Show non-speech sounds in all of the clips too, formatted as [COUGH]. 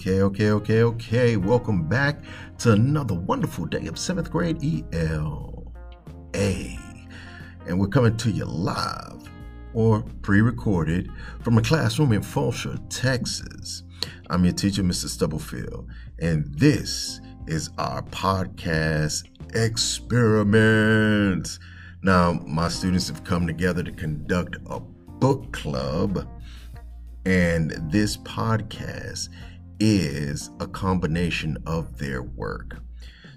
Okay, okay, okay, okay. Welcome back to another wonderful day of seventh grade ELA. And we're coming to you live or pre recorded from a classroom in Fulshear, Texas. I'm your teacher, Mr. Stubblefield, and this is our podcast experiment. Now, my students have come together to conduct a book club, and this podcast is a combination of their work.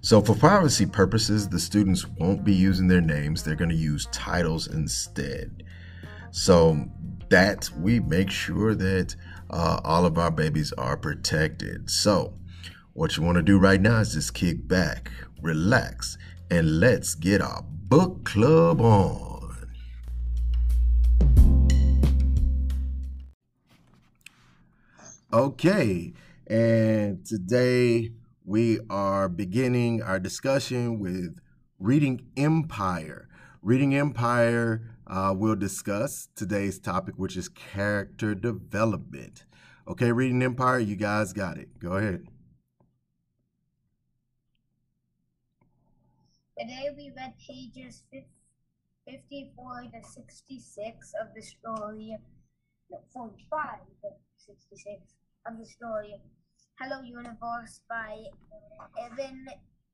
So, for privacy purposes, the students won't be using their names, they're going to use titles instead. So, that we make sure that uh, all of our babies are protected. So, what you want to do right now is just kick back, relax, and let's get our book club on. Okay, and today we are beginning our discussion with Reading Empire. Reading Empire, uh, we'll discuss today's topic, which is character development. Okay, Reading Empire, you guys got it. Go ahead. Today we read pages 54 to 66 of the story, no, 45 to 66 of the story Hello Universe by Evan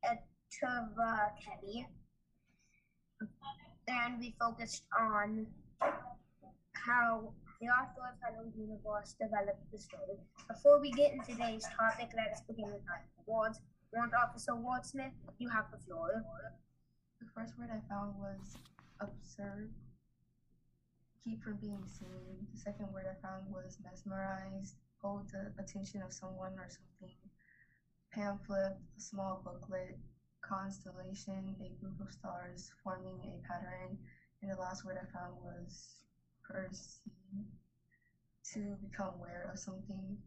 Etravakeli. And we focused on how the author of Hello Universe developed the story. Before we get into today's topic, let us begin with our awards. Warrant Officer Wordsmith, you have the floor. The first word I found was absurd. Keep from being seen. The second word I found was mesmerized hold the attention of someone or something. Pamphlet, a small booklet, constellation, a group of stars forming a pattern. And the last word I found was perceive, to become aware of something.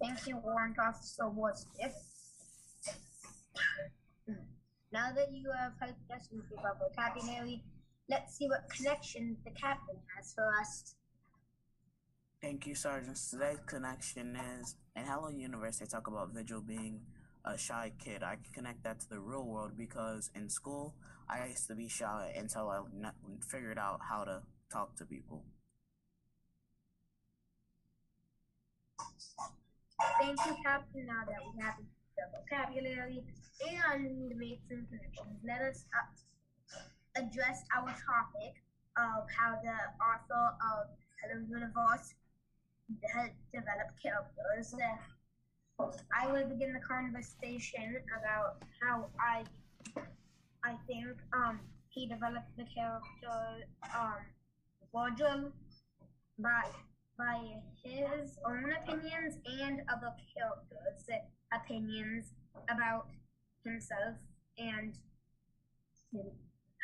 Thank you, Warrant Officer What's this? Now that you have helped us improve our vocabulary, Let's see what connection the captain has for us. Thank you, Sergeant. Today's connection is in Hello Universe. They talk about Virgil being a shy kid. I can connect that to the real world because in school I used to be shy until I figured out how to talk to people. Thank you, Captain. Now that we have the vocabulary and made some connections, let us uh, addressed our topic of how the author of Hello Universe helped develop characters. I will begin the conversation about how I I think um he developed the character um Virgil by by his own opinions and other characters' opinions about himself and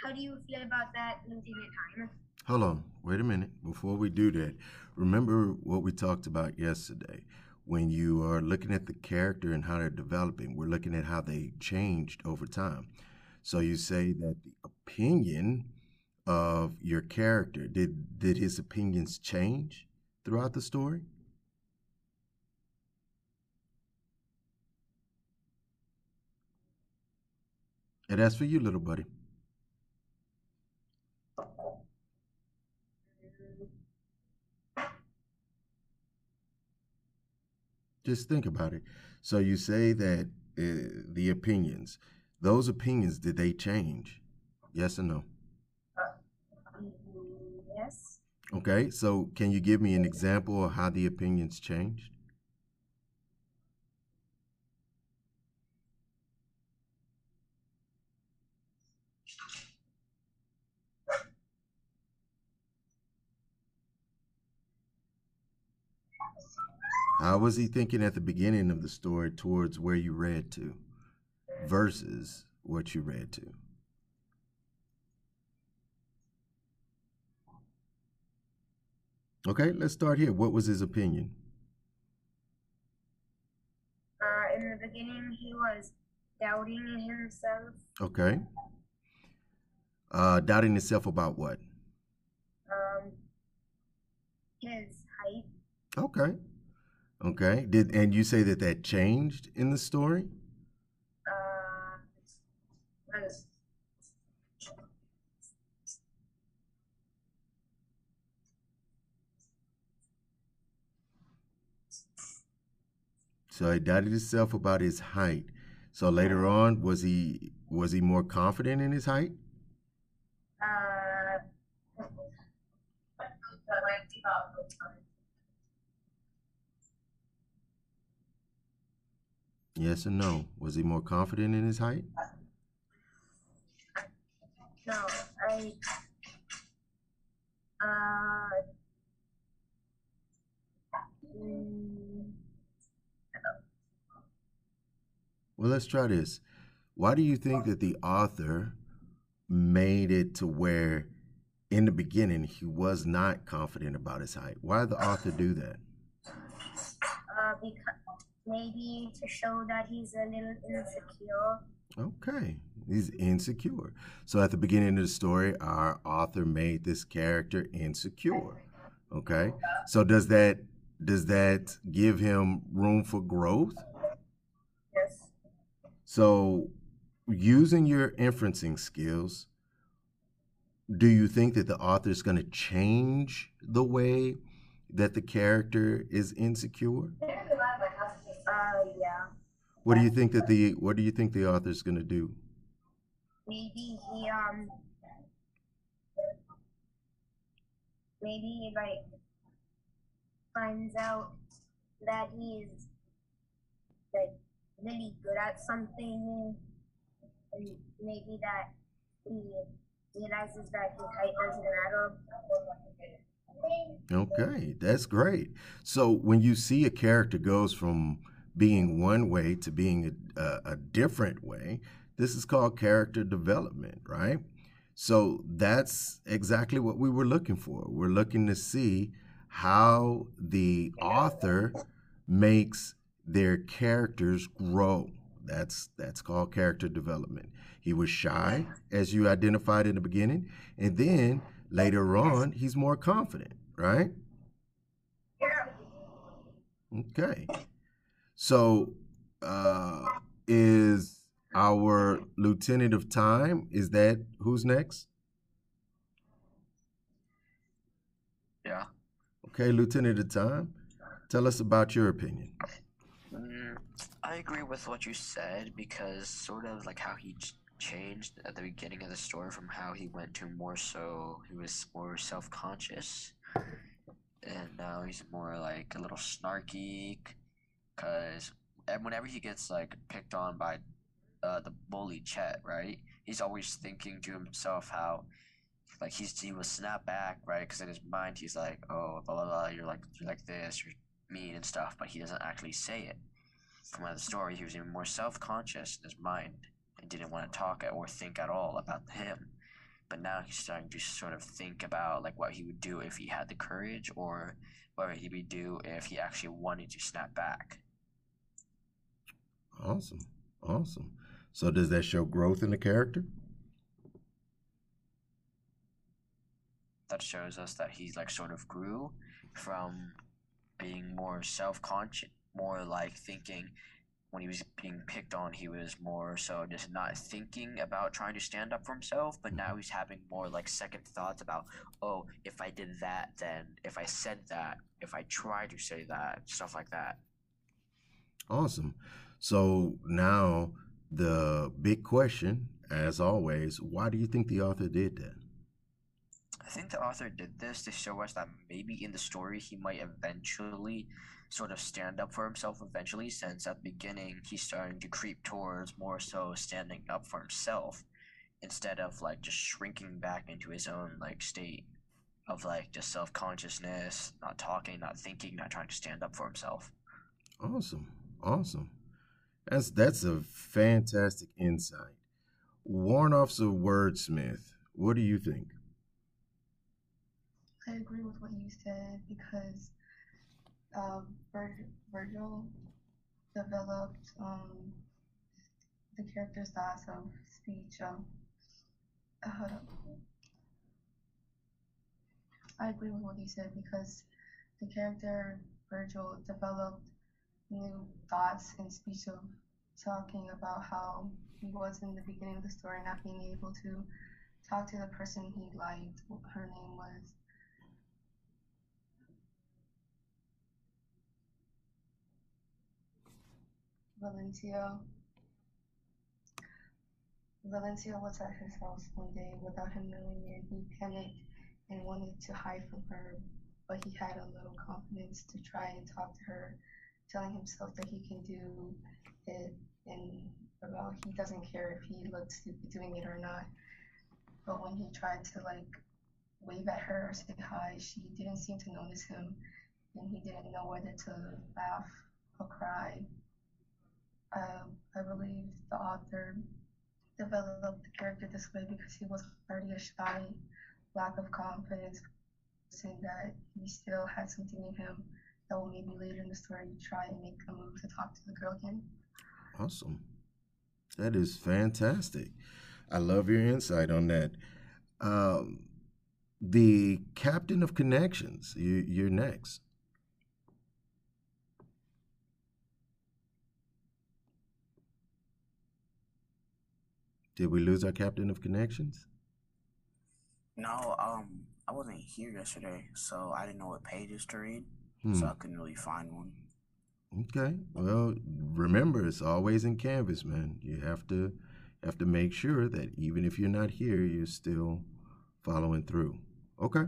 how do you feel about that losing your time? Hold on, wait a minute. Before we do that, remember what we talked about yesterday. When you are looking at the character and how they're developing, we're looking at how they changed over time. So you say that the opinion of your character did did his opinions change throughout the story? And that's for you, little buddy. Just think about it. So you say that uh, the opinions, those opinions, did they change? Yes or no? Uh, yes. Okay, so can you give me an example of how the opinions changed? How was he thinking at the beginning of the story towards where you read to versus what you read to? Okay, let's start here. What was his opinion? Uh, in the beginning, he was doubting himself. Okay. Uh, doubting himself about what? Um, his height. Okay. Okay. Did and you say that that changed in the story? Uh, So he doubted himself about his height. So later on, was he was he more confident in his height? uh, Yes or no? Was he more confident in his height? no, I, uh, mm, Well, let's try this. Why do you think that the author made it to where in the beginning he was not confident about his height? Why did the author do that? uh, because maybe to show that he's a little insecure. Okay, he's insecure. So at the beginning of the story, our author made this character insecure. Okay, so does that does that give him room for growth? Yes. So using your inferencing skills, do you think that the author is going to change the way that the character is insecure? Uh, yeah. What do you think that the what do you think the author is going to do? Maybe he, um, maybe he, like, finds out that he's, like, really good at something, and maybe that he realizes that his height doesn't matter. Okay, that's great. So when you see a character goes from being one way to being a, a, different way, this is called character development, right? So that's exactly what we were looking for. We're looking to see how the author makes their characters grow. That's that's called character development. He was shy, as you identified in the beginning, and then later on, he's more confident, right? Okay. So, uh, is our lieutenant of time? Is that who's next? Yeah. Okay, lieutenant of time. Tell us about your opinion. Mm, I agree with what you said because sort of like how he ch- changed at the beginning of the story from how he went to more so he was more self-conscious and now he's more like a little snarky because whenever he gets like picked on by uh, the bully Chet, right? He's always thinking to himself how like he's he will snap back, right? Because in his mind he's like, oh, blah blah blah, you're like you're like this, you're mean and stuff, but he doesn't actually say it. From the story, he was even more self-conscious in his mind and didn't want to talk or think at all about him. But now he's starting to sort of think about like what he would do if he had the courage, or what he would do if he actually wanted to snap back. Awesome. Awesome. So, does that show growth in the character? That shows us that he like sort of grew from being more self-conscious, more like thinking when he was being picked on, he was more so just not thinking about trying to stand up for himself, but now mm-hmm. he's having more like second thoughts about, oh, if I did that, then if I said that, if I tried to say that, stuff like that. Awesome. So, now the big question, as always, why do you think the author did that? I think the author did this to show us that maybe in the story he might eventually sort of stand up for himself eventually, since at the beginning he's starting to creep towards more so standing up for himself instead of like just shrinking back into his own like state of like just self consciousness, not talking, not thinking, not trying to stand up for himself. Awesome. Awesome. That's that's a fantastic insight. Warrant Officer Wordsmith, what do you think? I agree with what you said because Vir- Virgil developed um, the character's styles of speech. Um, uh. I agree with what you said because the character Virgil developed new thoughts and speech of talking about how he was in the beginning of the story not being able to talk to the person he liked. Her name was Valencia. Valencia was at his house one day without him knowing it. He panicked and wanted to hide from her, but he had a little confidence to try and talk to her, telling himself that he can do it and about he doesn't care if he looks stupid doing it or not. But when he tried to like wave at her or say hi, she didn't seem to notice him and he didn't know whether to laugh or cry. Um, I believe the author developed the character this way because he was already a shy, lack of confidence person that he still had something in him that will maybe later in the story try and make a move to talk to the girl again. Awesome. That is fantastic. I love your insight on that. Um, the captain of connections, you, you're next. Did we lose our captain of connections? No, um, I wasn't here yesterday, so I didn't know what pages to read, Hmm. so I couldn't really find one. Okay. Well, remember, it's always in Canvas, man. You have to have to make sure that even if you're not here, you're still following through. Okay.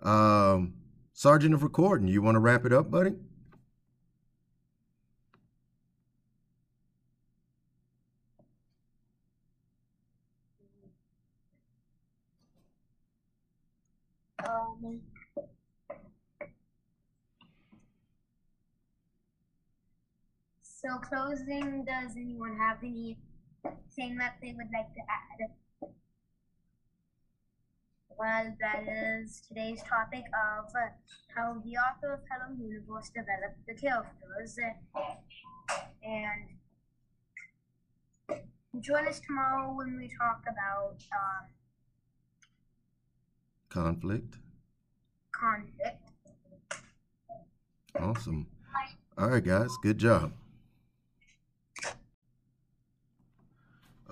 Um, Sergeant of Recording, you want to wrap it up, buddy? Um, so closing, does anyone have any thing that they would like to add? Well, that is today's topic of how the author of Hello Universe developed the characters. And join us tomorrow when we talk about um, Conflict. Awesome. All right, guys, good job.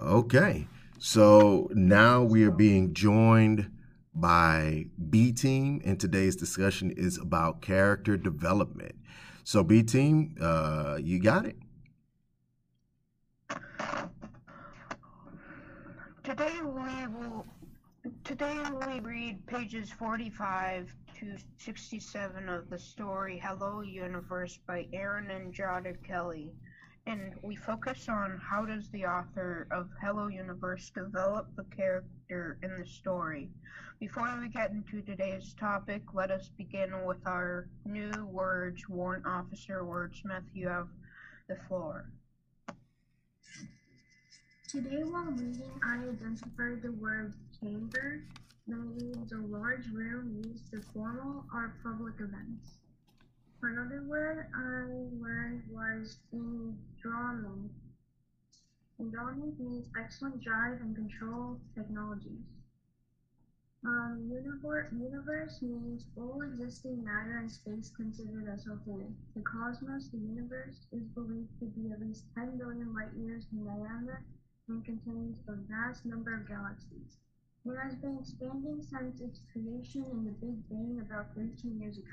Okay, so now we are being joined by B Team, and today's discussion is about character development. So, B Team, uh, you got it. Today we will. Today we read pages forty-five 267 of the story Hello Universe by Erin Entrada Kelly. And we focus on how does the author of Hello Universe develop the character in the story. Before we get into today's topic, let us begin with our new words. Warrant Officer Wordsmith, you have the floor. Today, while reading, I identified the word chamber means a large room used for formal or public events. Another word I learned was endowment. Endowment means excellent drive and control technologies. Um, universe, universe means all existing matter and space considered as a whole. The cosmos, the universe, is believed to be at least 10 billion light years in diameter and contains a vast number of galaxies. It has been expanding since its creation in the Big Bang about 13 years ago.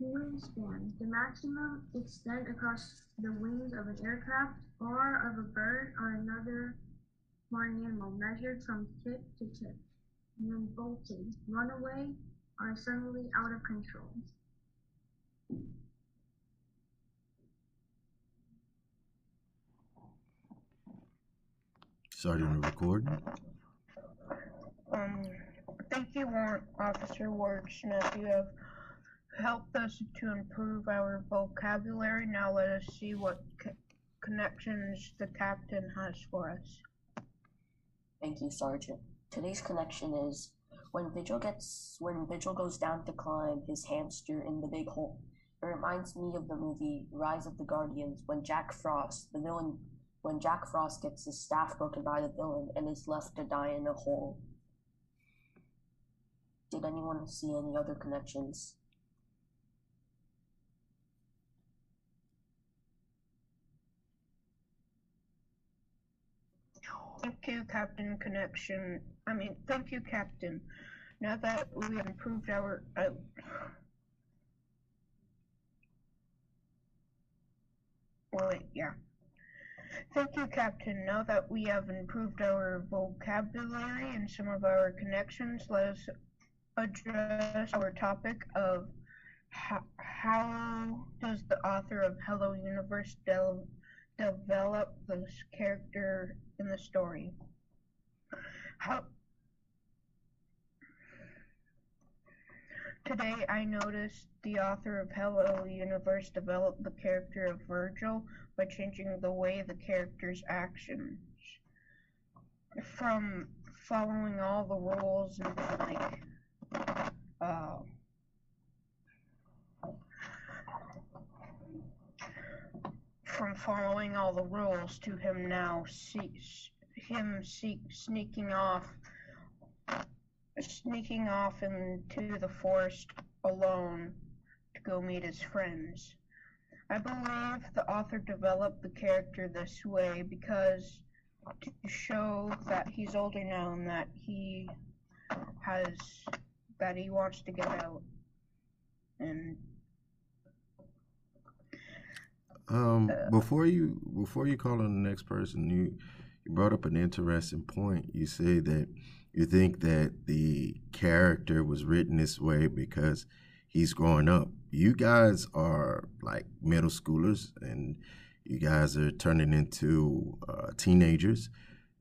Wingspan, the maximum extent across the wings of an aircraft or of a bird or another flying animal measured from tip to tip. Then bolted, runaway, are suddenly out of control. Sergeant to Recording. Um, thank you, Warrant Officer Wordsmith. You have helped us to improve our vocabulary. Now let us see what co- connections the captain has for us. Thank you, Sergeant. Today's connection is when Virgil gets when Virgil goes down to climb his hamster in the big hole. It reminds me of the movie Rise of the Guardians when Jack Frost, the villain, when Jack Frost gets his staff broken by the villain and is left to die in a hole. Did anyone see any other connections? Thank you, Captain Connection. I mean, thank you, Captain. Now that we have improved our. Uh, well, yeah. Thank you, Captain. Now that we have improved our vocabulary and some of our connections, let us address our topic of how, how does the author of Hello Universe de- develop this character in the story? How Today I noticed the author of Hello Universe developed the character of Virgil by changing the way the character's actions from following all the rules and like uh, following all the rules to him now see, him see, sneaking off sneaking off into the forest alone to go meet his friends. I believe the author developed the character this way because to show that he's older now and that he has that he wants to get out and um before you before you call on the next person you you brought up an interesting point you say that you think that the character was written this way because he's growing up. You guys are like middle schoolers and you guys are turning into uh, teenagers.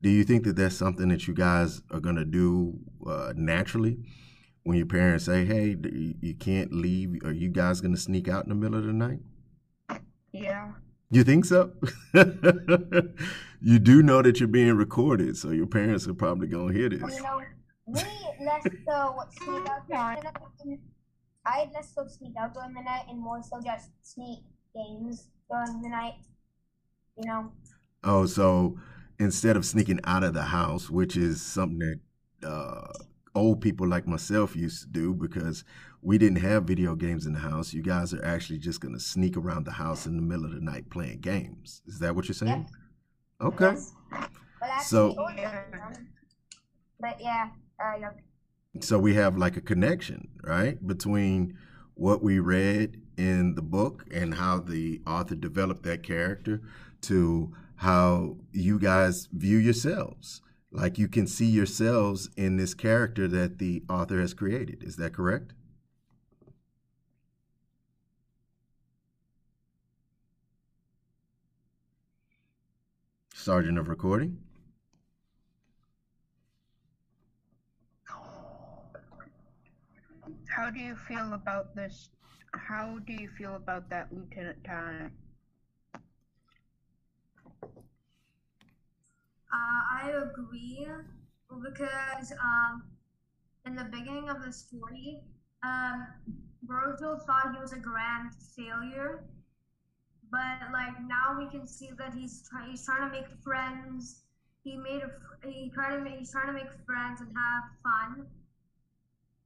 Do you think that that's something that you guys are going to do uh, naturally? When your parents say, hey, you can't leave, are you guys going to sneak out in the middle of the night? Yeah. You think so? [LAUGHS] you do know that you're being recorded, so your parents are probably gonna hear this. You know, we less so sneak out during I less so sneak out during the night and more so just sneak games during the night. You know. Oh, so instead of sneaking out of the house, which is something that uh, old people like myself used to do because we didn't have video games in the house. You guys are actually just going to sneak around the house in the middle of the night playing games. Is that what you're saying? Yes. Okay. Yes. But So- but yeah, uh, yeah. So we have like a connection, right, between what we read in the book and how the author developed that character to how you guys view yourselves. Like you can see yourselves in this character that the author has created. Is that correct? Sergeant of Recording? How do you feel about this? How do you feel about that, Lieutenant Time? Uh, I agree because um, in the beginning of the story, um, Virgil thought he was a grand failure, but like now we can see that he's trying he's trying to make friends. He made a he tried to make he's trying to make friends and have fun.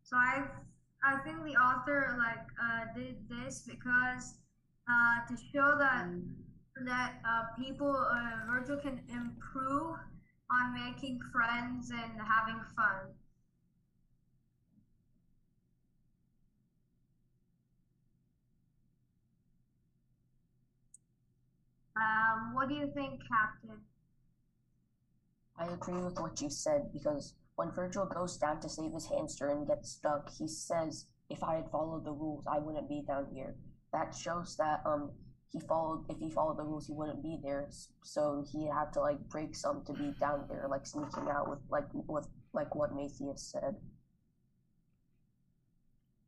So I I think the author like uh, did this because uh, to show that that uh, people uh, Virgil can improve on making friends and having fun. Um, what do you think, Captain? I agree with what you said because when Virgil goes down to save his hamster and gets stuck, he says, "If I had followed the rules, I wouldn't be down here." That shows that um he followed. If he followed the rules, he wouldn't be there. So he had to like break some to be down there, like sneaking out with like with like what Matthias said.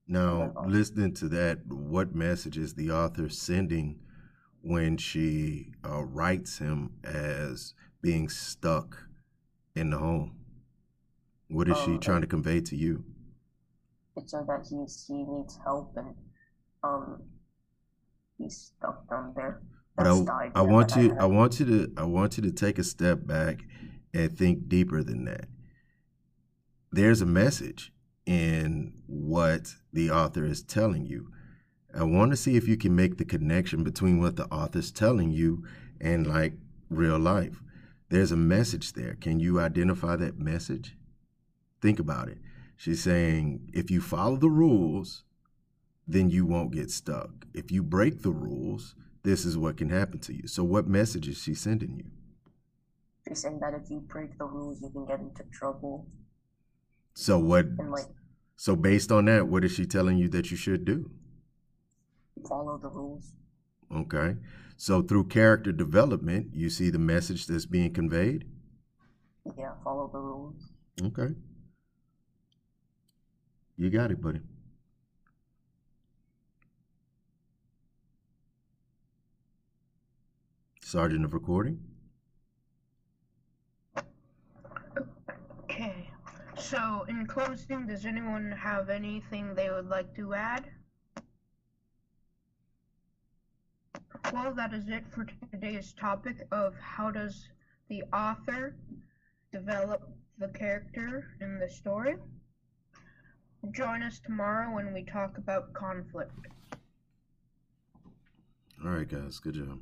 Now, listening to that, what message is the author sending when she uh, writes him as being stuck in the home? What is she Um, trying to convey to you? It's so that he's he needs help and um he's stuck down there. But I, I want you. I want you to, I want you to take a step back and think deeper than that. There's a message in what the author is telling you. I want to see if you can make the connection between what the author's telling you and like real life. There's a message there. Can you identify that message? Think about it. She's saying if you follow the rules, then you won't get stuck. If you break the rules, this is what can happen to you. So, what message is she sending you? She's saying that if you break the rules, you can get into trouble. So, what? And like So, based on that, what is she telling you that you should do? follow the rules. Okay. So, through character development, you see the message that's being conveyed? Yeah, follow the rules. Okay. You got it, buddy. Sergeant of recording. Okay. So, in closing, does anyone have anything they would like to add? Well, that is it for today's topic of how does the author develop the character in the story. Join us tomorrow when we talk about conflict. All right, guys. Good job.